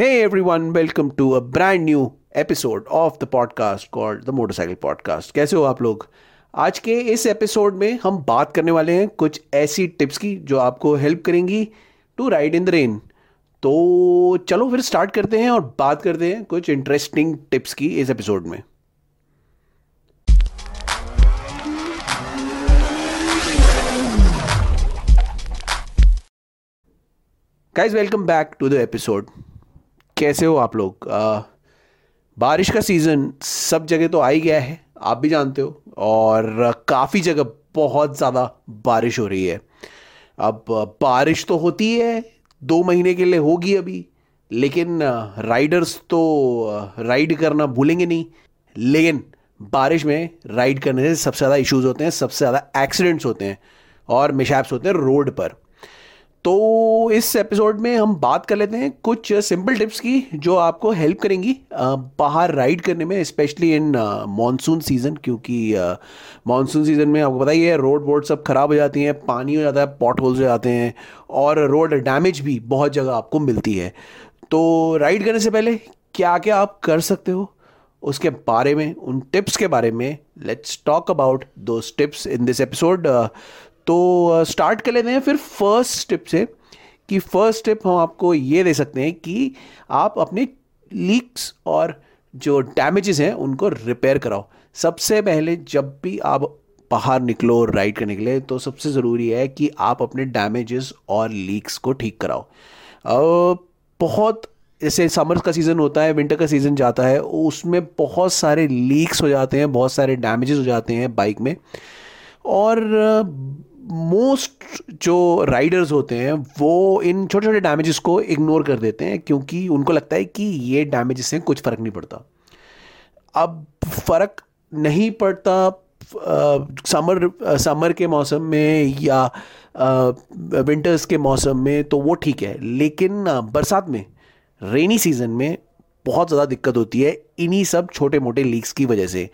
Hey everyone, welcome to a brand new episode of the podcast called the Motorcycle Podcast. कैसे हो आप लोग? आज के इस एपिसोड में हम बात करने वाले हैं कुछ ऐसी टिप्स की जो आपको हेल्प करेंगी to ride in the rain तो चलो फिर स्टार्ट करते हैं और बात करते हैं कुछ इंटरेस्टिंग टिप्स की इस एपिसोड में। Guys welcome back to the episode कैसे हो आप लोग? आ, बारिश का सीज़न सब जगह तो आ ही गया है आप भी जानते हो और काफ़ी जगह बहुत ज़्यादा बारिश हो रही है। अब बारिश तो होती है दो महीने के लिए होगी अभी लेकिन राइडर्स तो राइड करना भूलेंगे नहीं। लेकिन बारिश में राइड करने से सबसे ज़्यादा इश्यूज़ होते हैं सबसे ज़्यादा एक्सीडेंट्स होते हैं और मिशैप्स होते हैं रोड पर। तो इस एपिसोड में हम बात कर लेते हैं कुछ सिंपल टिप्स की जो आपको हेल्प करेंगी बाहर राइड करने में स्पेशली इन मानसून सीज़न क्योंकि मानसून सीज़न में आपको पता ही है रोड वोड सब ख़राब हो जाती हैं, पानी हो जाता है पॉट होल्स हो जाते हैं, और रोड डैमेज भी बहुत जगह आपको मिलती है। तो राइड करने से पहले क्या क्या आप कर सकते हो? उसके बारे में, उन टिप्स के बारे में लेट्स टॉक अबाउट दो टिप्स इन दिस एपिसोड तो स्टार्ट कर लेते हैं फिर फ़र्स्ट स्टेप से कि फ़र्स्ट स्टेप हम आपको ये दे सकते हैं कि आप अपने लीक्स और जो डैमेजेस हैं उनको रिपेयर कराओ। सबसे पहले जब भी आप बाहर निकलो राइड करने के लिए तो सबसे ज़रूरी है कि आप अपने डैमेजेस और लीक्स को ठीक कराओ। बहुत जैसे समर का सीज़न होता है विंटर का सीज़न जाता है, उसमें बहुत सारे लीक्स हो जाते हैं, बहुत सारे डैमेजेस हो जाते हैं बाइक में। और मोस्ट जो राइडर्स होते हैं, वो इन छोटे छोटे डैमेजेस को इग्नोर कर देते हैं क्योंकि उनको लगता है कि ये डैमेजेस से कुछ फ़र्क नहीं पड़ता। अब फ़र्क नहीं पड़ता समर समर के मौसम में या विंटर्स के मौसम में तो वो ठीक है, लेकिन बरसात में रेनी सीज़न में बहुत ज़्यादा दिक्कत होती है इन्हीं सब छोटे मोटे लीक्स की वजह से।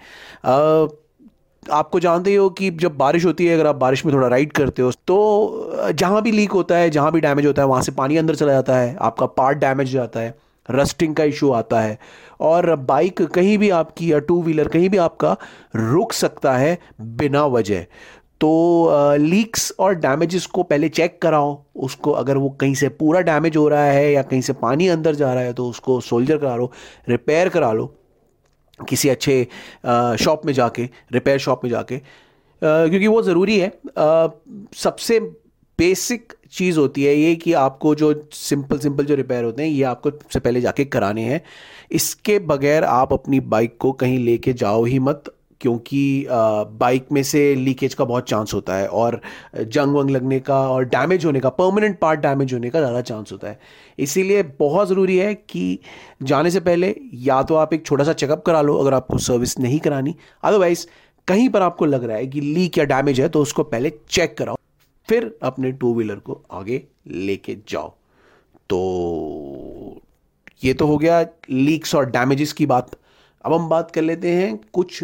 आपको जानते ही हो कि जब बारिश होती है, अगर आप बारिश में थोड़ा राइड करते हो तो जहाँ भी लीक होता है, जहाँ भी डैमेज होता है, वहाँ से पानी अंदर चला जाता है, आपका पार्ट डैमेज जाता है रस्टिंग का इशू आता है और बाइक कहीं भी आपकी या टू व्हीलर कहीं भी आपका रुक सकता है बिना वजह। तो लीक्स और डैमेजेस को पहले चेक कराओ, उसको अगर वो कहीं से पूरा डैमेज हो रहा है या कहीं से पानी अंदर जा रहा है तो उसको सोल्जर करा लो रिपेयर करा लो। किसी अच्छे शॉप में जाके, रिपेयर शॉप में जाके क्योंकि वो ज़रूरी है। सबसे बेसिक चीज़ होती है ये कि आपको जो सिंपल सिंपल जो रिपेयर होते हैं, ये आपको सबसे पहले जाके कराने हैं। इसके बगैर आप अपनी बाइक को कहीं लेके जाओ ही मत। क्योंकि बाइक में से लीकेज का बहुत चांस होता है और जंग वंग लगने का और डैमेज होने का परमानेंट पार्ट डैमेज होने का ज़्यादा चांस होता है। इसीलिए बहुत ज़रूरी है कि जाने से पहले या तो आप एक छोटा सा चेकअप करा लो अगर आपको सर्विस नहीं करानी। अदरवाइज़ कहीं पर आपको लग रहा है कि लीक या डैमेज है तो उसको पहले चेक कराओ। फिर अपने टू व्हीलर को आगे लेके जाओ। तो ये तो हो गया लीक्स और डैमेजेस की बात। अब हम बात कर लेते हैं कुछ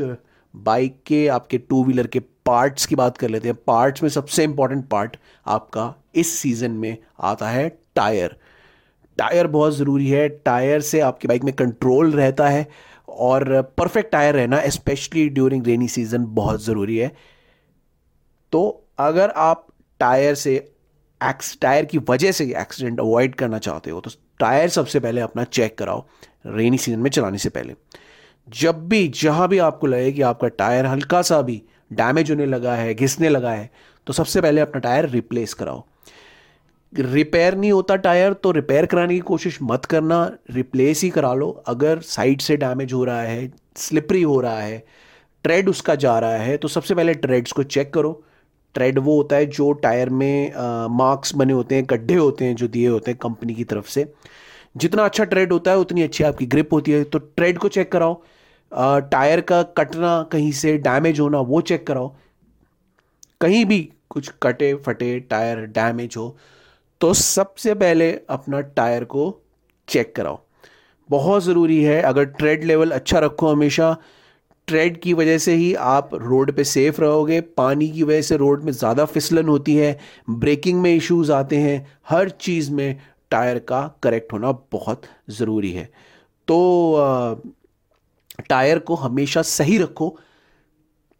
बाइक के, आपके टू व्हीलर के पार्ट्स की बात कर लेते हैं। पार्ट्स में सबसे इंपॉर्टेंट पार्ट आपका इस सीज़न में आता है टायर टायर बहुत ज़रूरी है। टायर से आपकी बाइक में कंट्रोल रहता है और परफेक्ट टायर रहना स्पेशली ड्यूरिंग रेनी सीज़न बहुत ज़रूरी है। तो अगर आप टायर से एक्स टायर की वजह से एक्सीडेंट अवॉइड करना चाहते हो तो टायर सबसे पहले अपना चेक कराओ रेनी सीज़न में चलाने से पहले। जब भी, जहाँ भी आपको लगे कि आपका टायर हल्का सा भी डैमेज होने लगा है, घिसने लगा है तो सबसे पहले अपना टायर रिप्लेस कराओ। रिपेयर नहीं होता टायर तो रिपेयर कराने की कोशिश मत करना रिप्लेस ही करा लो। अगर साइड से डैमेज हो रहा है स्लिपरी हो रहा है ट्रेड उसका जा रहा है तो सबसे पहले ट्रेड्स को चेक करो। ट्रेड वो होता है जो टायर में मार्क्स बने होते हैं, गड्ढे होते हैं, जो दिए होते हैं कंपनी की तरफ़ से। जितना अच्छा ट्रेड होता है, उतनी अच्छी आपकी ग्रिप होती है तो ट्रेड को चेक कराओ। टायर का कटना, कहीं से डैमेज होना, वो चेक कराओ। कहीं भी कुछ कटे, फटे, टायर डैमेज हो तो सबसे पहले अपना टायर को चेक कराओ। बहुत ज़रूरी है, अगर ट्रेड लेवल अच्छा रखो हमेशा ट्रेड की वजह से ही आप रोड पे सेफ़ रहोगे, पानी की वजह से रोड में ज़्यादा फिसलन होती है ब्रेकिंग में इश्यूज़ आते हैं, हर चीज़ में टायर का करेक्ट होना बहुत ज़रूरी है। तो टायर को हमेशा सही रखो,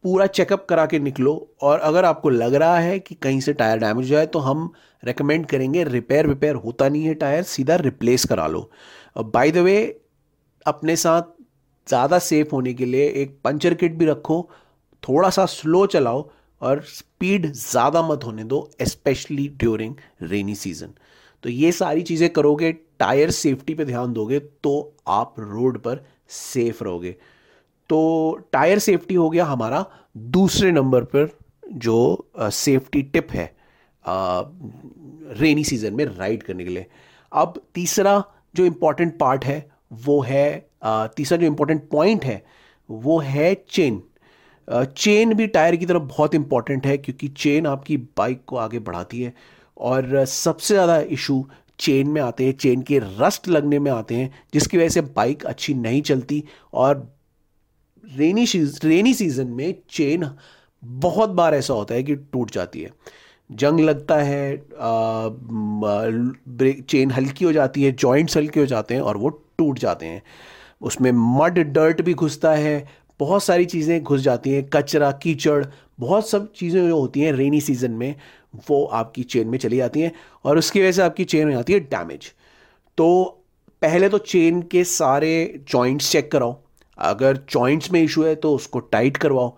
पूरा चेकअप करा के निकलो, और अगर आपको लग रहा है कि कहीं से टायर डैमेज हो जाए तो हम रेकमेंड करेंगे रिपेयर विपेयर होता नहीं है टायर, सीधा रिप्लेस करा लो। बाय द वे अपने साथ ज़्यादा सेफ़ होने के लिए एक पंचर किट भी रखो, थोड़ा सा स्लो चलाओ, और स्पीड ज़्यादा मत होने दो स्पेशली ड्यूरिंग रेनी सीज़न तो ये सारी चीज़ें करोगे, टायर सेफ्टी पे ध्यान दोगे तो आप रोड पर सेफ़ रहोगे। तो टायर सेफ्टी हो गया हमारा। दूसरे नंबर पर जो सेफ्टी टिप है रेनी सीज़न में राइड करने के लिए। अब तीसरा जो इम्पोर्टेंट पार्ट है, वो है तीसरा जो इम्पोर्टेंट पॉइंट है, वो है चेन चेन भी टायर की तरफ़ बहुत इंपॉर्टेंट है, क्योंकि चेन आपकी बाइक को आगे बढ़ाती है। और सबसे ज़्यादा इशू चेन में आते हैं, चेन के रस्ट लगने में आते हैं, जिसकी वजह से बाइक अच्छी नहीं चलती और रेनी रेनी सीज़न में चेन बहुत बार ऐसा होता है कि टूट जाती है। जंग लगता है ब्रेक चेन हल्की हो जाती है, जॉइंट्स हल्के हो जाते हैं और वो टूट जाते हैं। उसमें मड, डर्ट भी घुसता है, बहुत सारी चीज़ें घुस जाती हैं, कचरा, कीचड़, बहुत सब चीज़ें जो होती हैं रेनी सीज़न में। वो आपकी चेन में चली जाती हैं और उसकी वजह से आपकी चेन हो जाती है डैमेज तो पहले तो चेन के सारे जॉइंट्स चेक कराओ. अगर जॉइंट्स में इशू है तो उसको टाइट करवाओ.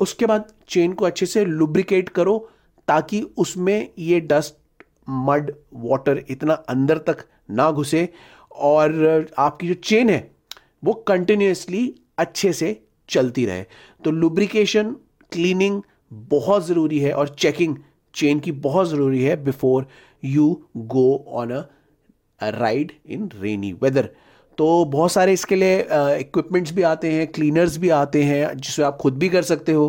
उसके बाद चेन को अच्छे से लुब्रिकेट करो ताकि उसमें ये डस्ट मड वाटर इतना अंदर तक ना घुसे और आपकी जो चेन है वो कंटिन्यूसली अच्छे से चलती रहे. तो लुब्रिकेशन क्लीनिंग बहुत ज़रूरी है और चेकिंग चेन की बहुत ज़रूरी है before you go on a ride in rainy weather तो बहुत सारे इसके लिए इक्विपमेंट्स भी आते हैं क्लीनर्स भी आते हैं जिससे आप खुद भी कर सकते हो।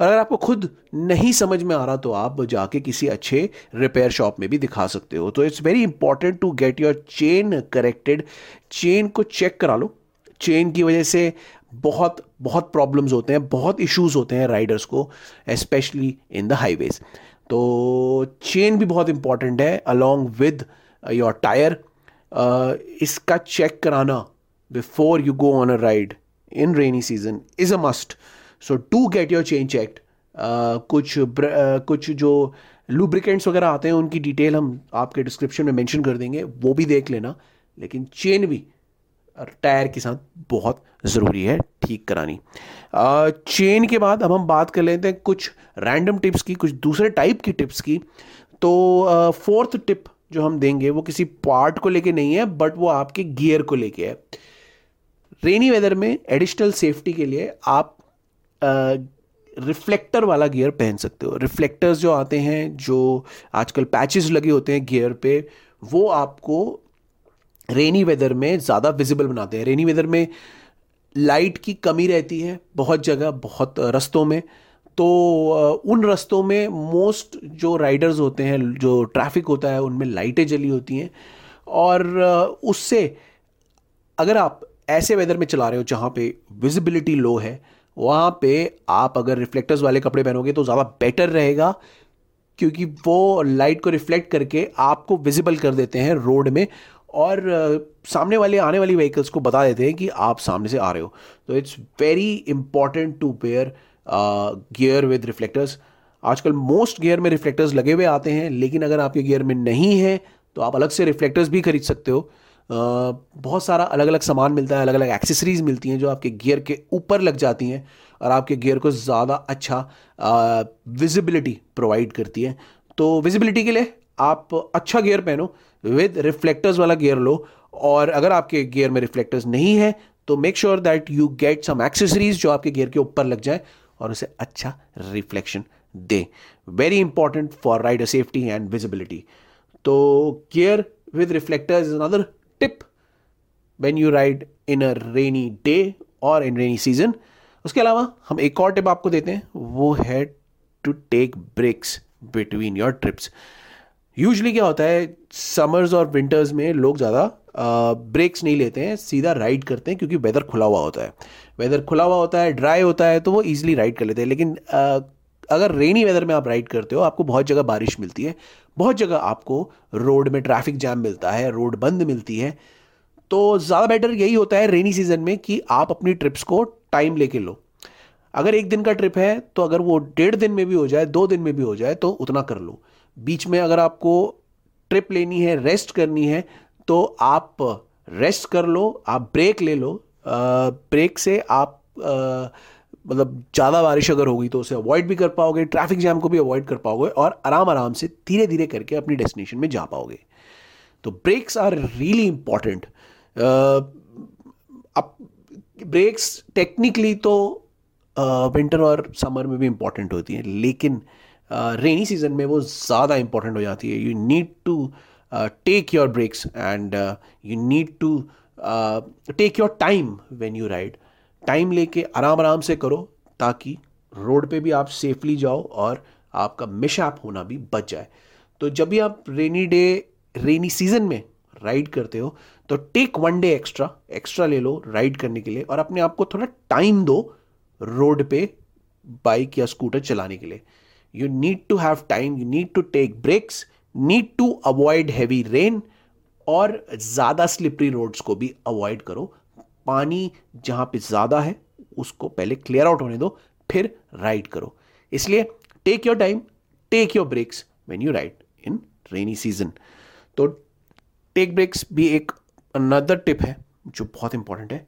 और अगर आपको खुद नहीं समझ में आ रहा तो आप जाके किसी अच्छे रिपेयर शॉप में भी दिखा सकते हो। तो it's very important to get your chain corrected chain को चेक करा लो। चेन की वजह से बहुत बहुत प्रॉब्लम्स होते हैं, बहुत इश्यूज़ होते हैं राइडर्स को स्पेशली इन द हाईवेज तो चेन भी बहुत इंपॉर्टेंट है अलॉन्ग विद योर टायर इसका चेक कराना before you go on a ride in rainy season is a must so to get your chain checked कुछ ब्र, uh, कुछ जो लुब्रिकेंट्स वगैरह आते हैं उनकी डिटेल हम आपके डिस्क्रिप्शन में मेंशन कर देंगे वो भी देख लेना। लेकिन चेन भी टायर के साथ बहुत ज़रूरी है ठीक करानी। चेन के बाद अब हम बात कर लेते हैं कुछ रैंडम टिप्स की, कुछ दूसरे टाइप की टिप्स की। तो फोर्थ टिप जो हम देंगे वो किसी पार्ट को लेके नहीं है बट वो आपके गियर को लेके है। रेनी वेदर में एडिशनल सेफ्टी के लिए आप रिफ्लेक्टर वाला गियर पहन सकते हो। रिफ्लेक्टर्स जो आते हैं, जो आजकल पैचेस लगे होते हैं गियर पे, वो आपको रेनी वेदर में ज़्यादा विजिबल बनाते हैं। रेनी वेदर में लाइट की कमी रहती है बहुत जगह, बहुत रस्तों में। तो उन रस्तों में मोस्ट जो राइडर्स होते हैं, जो ट्रैफ़िक होता है, उनमें लाइटें जली होती हैं। और उससे अगर आप ऐसे वेदर में चला रहे हो जहाँ पे विजिबिलिटी लो है, वहाँ पे आप अगर रिफ्लेक्टर्स वाले कपड़े पहनोगे तो ज़्यादा बेटर रहेगा, क्योंकि वो लाइट को रिफ्लेक्ट करके आपको विजिबल कर देते हैं रोड में। और सामने वाले आने वाली व्हीकल्स को बता देते हैं कि आप सामने से आ रहे हो। तो it's very important to pair gear with reflectors आजकल मोस्ट गियर में रिफ्लेक्टर्स लगे हुए आते हैं लेकिन अगर आपके गियर में नहीं है तो आप अलग से रिफ्लेक्टर्स भी खरीद सकते हो। uh, बहुत सारा अलग अलग सामान मिलता है अलग अलग एक्सेसरीज मिलती हैं जो आपके गियर के ऊपर लग जाती हैं और आपके गियर को ज़्यादा अच्छा विजिबिलिटी uh, प्रोवाइड करती है। तो विजिबिलिटी के लिए आप अच्छा गियर पहनो विद रिफ्लेक्टर्स वाला गियर लो, और अगर आपके गियर में रिफ्लेक्टर्स नहीं है तो make sure that you get some accessories जो आपके गियर के ऊपर लग जाए और उसे अच्छा reflection they. Very important for rider safety and visibility तो gear with reflectors is another tip when you ride in a rainy day और इन रेनी सीज़न उसके अलावा हम एक और टिप आपको देते हैं, वो है to take breaks between your trips usually क्या होता है समर्स और विंटर्स में लोग ज़्यादा ब्रेक्स नहीं लेते हैं सीधा राइड करते हैं क्योंकि वेदर खुला हुआ होता है। वेदर खुला हुआ होता है ड्राई होता है तो वो ईजिली राइड कर लेते हैं। लेकिन आ, अगर रेनी वेदर में आप राइड करते हो आपको बहुत जगह बारिश मिलती है बहुत जगह आपको रोड में ट्रैफ़िक जैम मिलता है रोड बंद मिलती है तो ज़्यादा बेटर यही होता है रेनी सीज़न में कि आप अपनी ट्रिप्स को टाइम लेके लो। अगर एक दिन का ट्रिप है तो अगर वो डेढ़ दिन में भी हो जाए दो दिन में भी हो जाए तो उतना कर लो। बीच में अगर आपको ट्रिप लेनी है, रेस्ट करनी है तो आप रेस्ट कर लो, आप ब्रेक ले लो। ब्रेक से आप मतलब ज़्यादा बारिश अगर होगी तो उसे अवॉइड भी कर पाओगे, ट्रैफ़िक जैम को भी अवॉइड कर पाओगे और आराम आराम से धीरे धीरे करके अपनी डेस्टिनेशन में जा पाओगे। तो ब्रेक्स आर रियली इंपॉर्टेंट। अब ब्रेक्स टेक्निकली तो विंटर और समर में भी इंपॉर्टेंट होती हैं, लेकिन रेनी सीज़न में वो ज़्यादा इंपॉर्टेंट हो जाती है. You need to take your breaks and you need to take your time when you ride time लेके आराम आराम से करो ताकि रोड पे भी आप सेफली जाओ और आपका मिशअप होना भी बच जाए. तो जब भी आप रेनी डे रेनी सीज़न में राइड करते हो तो take one day extra extra ले लो राइड करने के लिए और अपने आप को थोड़ा टाइम दो रोड पे बाइक या स्कूटर चलाने के लिए. You need to have time you need to take breaks need to avoid heavy rain और ज़्यादा स्लिपरी रोड्स को भी अवॉइड करो। पानी जहाँ पे ज़्यादा है, उसको पहले क्लियर आउट होने दो, फिर राइड करो। इसलिए take your time take your breaks when you ride in rainy season तो टेक ब्रेक्स भी एक अनदर टिप है, जो बहुत इंपॉर्टेंट है।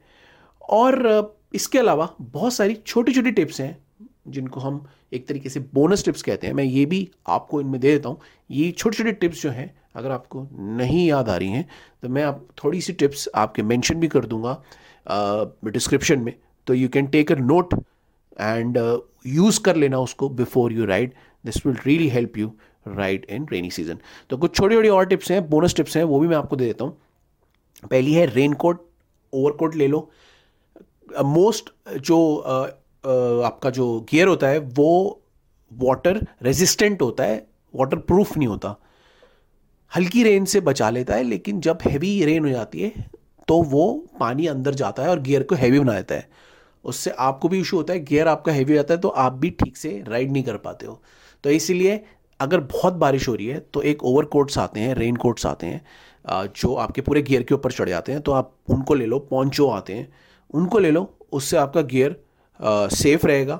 और, इसके अलावा बहुत सारी छोटी छोटी टिप्स हैं। जिनको हम एक तरीके से बोनस टिप्स कहते हैं मैं ये भी आपको इनमें दे देता हूँ। ये छोटी छोटी टिप्स जो हैं अगर आपको नहीं याद आ रही हैं तो मैं आप थोड़ी सी टिप्स आपके मेंशन भी कर दूँगा डिस्क्रिप्शन में तो you can take a note and use कर लेना उसको before you ride this will really help you ride in rainy season तो कुछ छोटी छोटी और टिप्स हैं बोनस टिप्स हैं वो भी मैं आपको दे देता हूँ। पहली है रेन कोट ओवरकोट ले लो। मोस्ट uh, जो आपका जो गियर होता है, वो वाटर रेजिस्टेंट होता है वाटर प्रूफ नहीं होता। हल्की रेन से बचा लेता है, लेकिन जब हैवी रेन हो जाती है तो वो पानी अंदर जाता है और गियर को हैवी बना देता है। उससे आपको भी इशू होता है गियर आपका हैवी हो जाता है तो आप भी ठीक से राइड नहीं कर पाते हो। तो इसीलिए अगर बहुत बारिश हो रही है तो एक ओवर कोट्स आते हैं रेन कोट्स आते हैं जो आपके पूरे गियर के ऊपर चढ़ जाते हैं तो आप उनको ले लो पॉन्चो आते हैं, उनको ले लो, उससे आपका गियर सेफ़ रहेगा,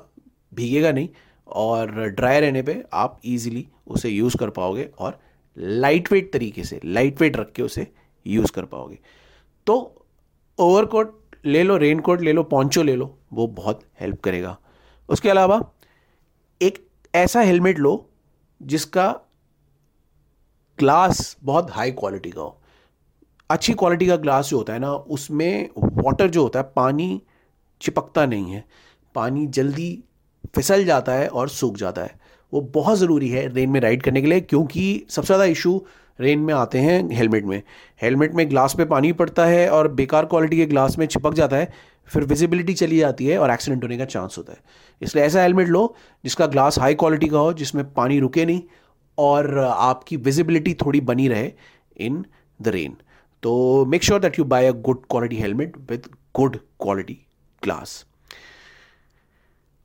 भीगेगा नहीं और ड्राई रहने पे आप इजीली उसे यूज़ कर पाओगे और लाइट वेट तरीके से लाइट वेट रख के उसे यूज़ कर पाओगे। तो ओवरकोट ले लो रेन कोट ले लो पॉन्चो ले लो, वो बहुत हेल्प करेगा। उसके अलावा एक ऐसा हेलमेट लो जिसका ग्लास बहुत हाई क्वालिटी का हो। अच्छी क्वालिटी का ग्लास जो होता है ना, उसमें वाटर जो होता है, पानी चिपकता नहीं है। पानी जल्दी फिसल जाता है और सूख जाता है। वो बहुत ज़रूरी है रेन में राइड करने के लिए क्योंकि सबसे ज़्यादा इशू रेन में आते हैं हेलमेट में। हेलमेट में ग्लास पे पानी पड़ता है और बेकार क्वालिटी के ग्लास में चिपक जाता है, फिर विजिबिलिटी चली जाती है और एक्सीडेंट होने का चांस होता है। इसलिए ऐसा हेलमेट लो जिसका ग्लास हाई क्वालिटी का हो, जिसमें पानी रुके नहीं और आपकी विजिबिलिटी थोड़ी बनी रहे इन द रेन। तो make sure that you buy a good quality helmet with good quality. Glass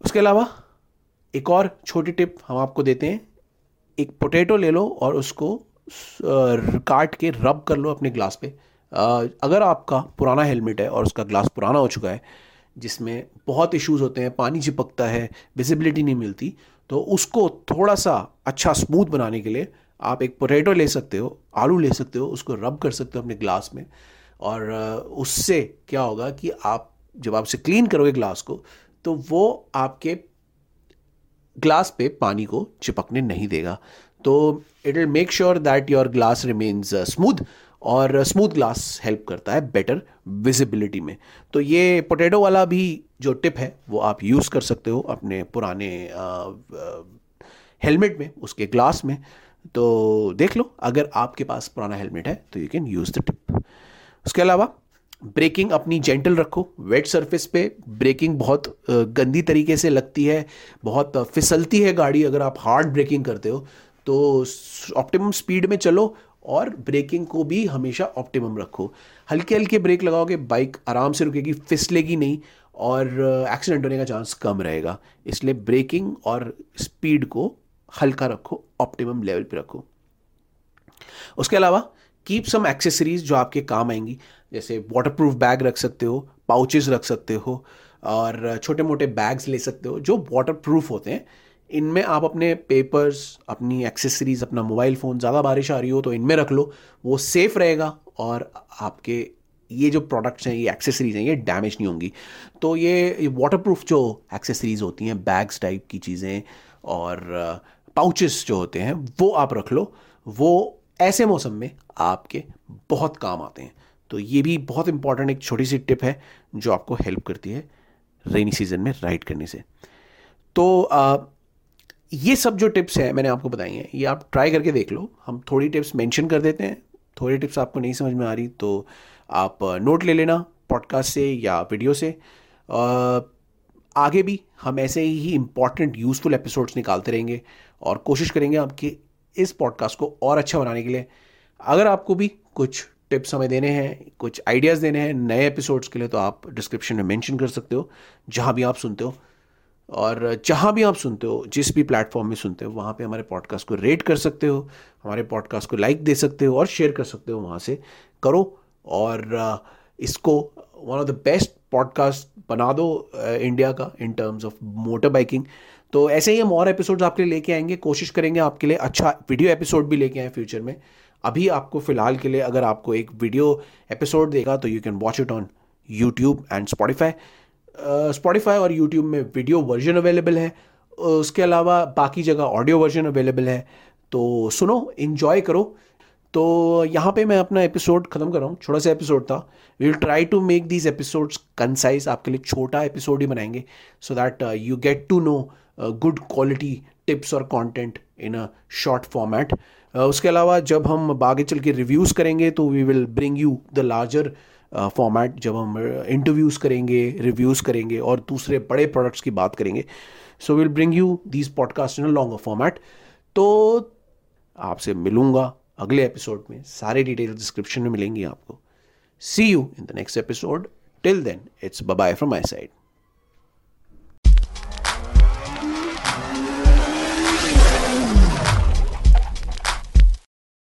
उसके अलावा एक और छोटी टिप हम आपको देते हैं। एक पोटैटो ले लो और उसको काट के रब कर लो अपने ग्लास पे। अगर आपका पुराना हेलमेट है और उसका ग्लास पुराना हो चुका है, जिसमें बहुत इश्यूज़ होते हैं, पानी चिपकता है विजिबिलिटी नहीं मिलती तो उसको थोड़ा सा अच्छा स्मूथ बनाने के लिए आप एक पोटैटो ले सकते हो, आलू ले सकते हो, उसको रब कर सकते हो अपने ग्लास में। और उससे क्या होगा कि आप जब आप उसे क्लीन करोगे ग्लास को तो वो आपके ग्लास पे पानी को चिपकने नहीं देगा। तो it will make sure that your glass remains smooth और स्मूथ ग्लास हेल्प करता है बेटर विजिबिलिटी में। तो ये पोटैटो वाला भी जो टिप है, वो आप यूज़ कर सकते हो अपने पुराने हेलमेट में, उसके ग्लास में। तो देख लो, अगर आपके पास पुराना हेलमेट है तो you can use the tip उसके अलावा ब्रेकिंग अपनी जेंटल रखो वेट सरफेस पे ब्रेकिंग बहुत गंदी तरीके से लगती है, बहुत फिसलती है गाड़ी अगर आप हार्ड ब्रेकिंग करते हो तो ऑप्टिमम स्पीड में चलो और ब्रेकिंग को भी हमेशा ऑप्टिमम रखो। हल्के हल्के ब्रेक लगाओगे बाइक आराम से रुकेगी, फिसलेगी नहीं और एक्सीडेंट होने का चांस कम रहेगा। इसलिए ब्रेकिंग और स्पीड को हल्का रखो ऑप्टिमम लेवल पे रखो। उसके अलावा कीप सम एक्सेसरीज जो आपके काम आएँगी। जैसे वाटर प्रूफ बैग रख सकते हो पाउचेस रख सकते हो और छोटे मोटे बैग्स ले सकते हो, जो वाटर प्रूफ होते हैं। इनमें आप अपने पेपर्स अपनी एक्सेसरीज अपना मोबाइल फ़ोन ज़्यादा बारिश आ रही हो तो इनमें रख लो, वो सेफ़ रहेगा और आपके ये जो प्रोडक्ट्स हैं, ये एक्सेसरीज हैं, ये डैमेज नहीं होंगी। तो ये वाटर जो एक्सेसरीज होती हैं बैग्स टाइप की चीज़ें और पाउचेस जो होते हैं, वो आप रख लो। वो ऐसे मौसम में आपके बहुत काम आते हैं। तो ये भी बहुत इंपॉर्टेंट एक छोटी सी टिप है जो आपको हेल्प करती है रेनी सीज़न में राइड करने से। तो आ, ये सब जो टिप्स हैं मैंने आपको बताई हैं ये आप ट्राई करके देख लो। हम थोड़ी टिप्स मेंशन कर देते हैं थोड़ी टिप्स आपको नहीं समझ में आ रही तो आप नोट ले लेना पॉडकास्ट से या वीडियो से। आ, आगे भी हम ऐसे ही इंपॉर्टेंट यूज़फुल एपिसोड्स निकालते रहेंगे और कोशिश करेंगे आपके इस पॉडकास्ट को और अच्छा बनाने के लिए। अगर आपको भी कुछ टिप्स हमें देने हैं, कुछ आइडियाज़ देने हैं, नए एपिसोड्स के लिए तो आप डिस्क्रिप्शन में मेंशन कर सकते हो, जहाँ भी आप सुनते हो। और जहाँ भी आप सुनते हो, जिस भी प्लेटफॉर्म में सुनते हो, वहाँ पे हमारे पॉडकास्ट को रेट कर सकते हो, हमारे पॉडकास्ट को लाइक दे सकते हो और शेयर कर सकते हो, वहाँ से करो। और इसको one of the best podcast बना दो इंडिया का in terms of motor biking तो ऐसे ही हम और एपिसोड्स आपके लिए लेके आएँगे, कोशिश करेंगे आपके लिए अच्छा वीडियो एपिसोड भी लेके आए फ्यूचर में। अभी आपको फ़िलहाल के लिए अगर आपको एक वीडियो एपिसोड देगा तो you can watch it on YouTube and Spotify Spotify और यूट्यूब में वीडियो वर्जन अवेलेबल है। उसके अलावा बाकी जगह ऑडियो वर्जन अवेलेबल है। तो सुनो इन्जॉय करो। तो यहाँ पे मैं अपना एपिसोड ख़त्म कर रहा हूँ। छोटा सा एपिसोड था। We will try to make these episodes concise आपके लिए छोटा एपिसोड ही बनाएँगे। So that you get to know good quality tips और content in a short format उसके अलावा जब हम आगे चल के रिव्यूज़ करेंगे तो we will bring you the larger format जब हम इंटरव्यूज़ करेंगे रिव्यूज़ करेंगे और दूसरे बड़े प्रोडक्ट्स की बात करेंगे so will bring you these podcast in a longer format तो आपसे मिलूँगा अगले एपिसोड में. सारे डिटेल डिस्क्रिप्शन में मिलेंगी आपको. See you in the next episode till then it's bye from my side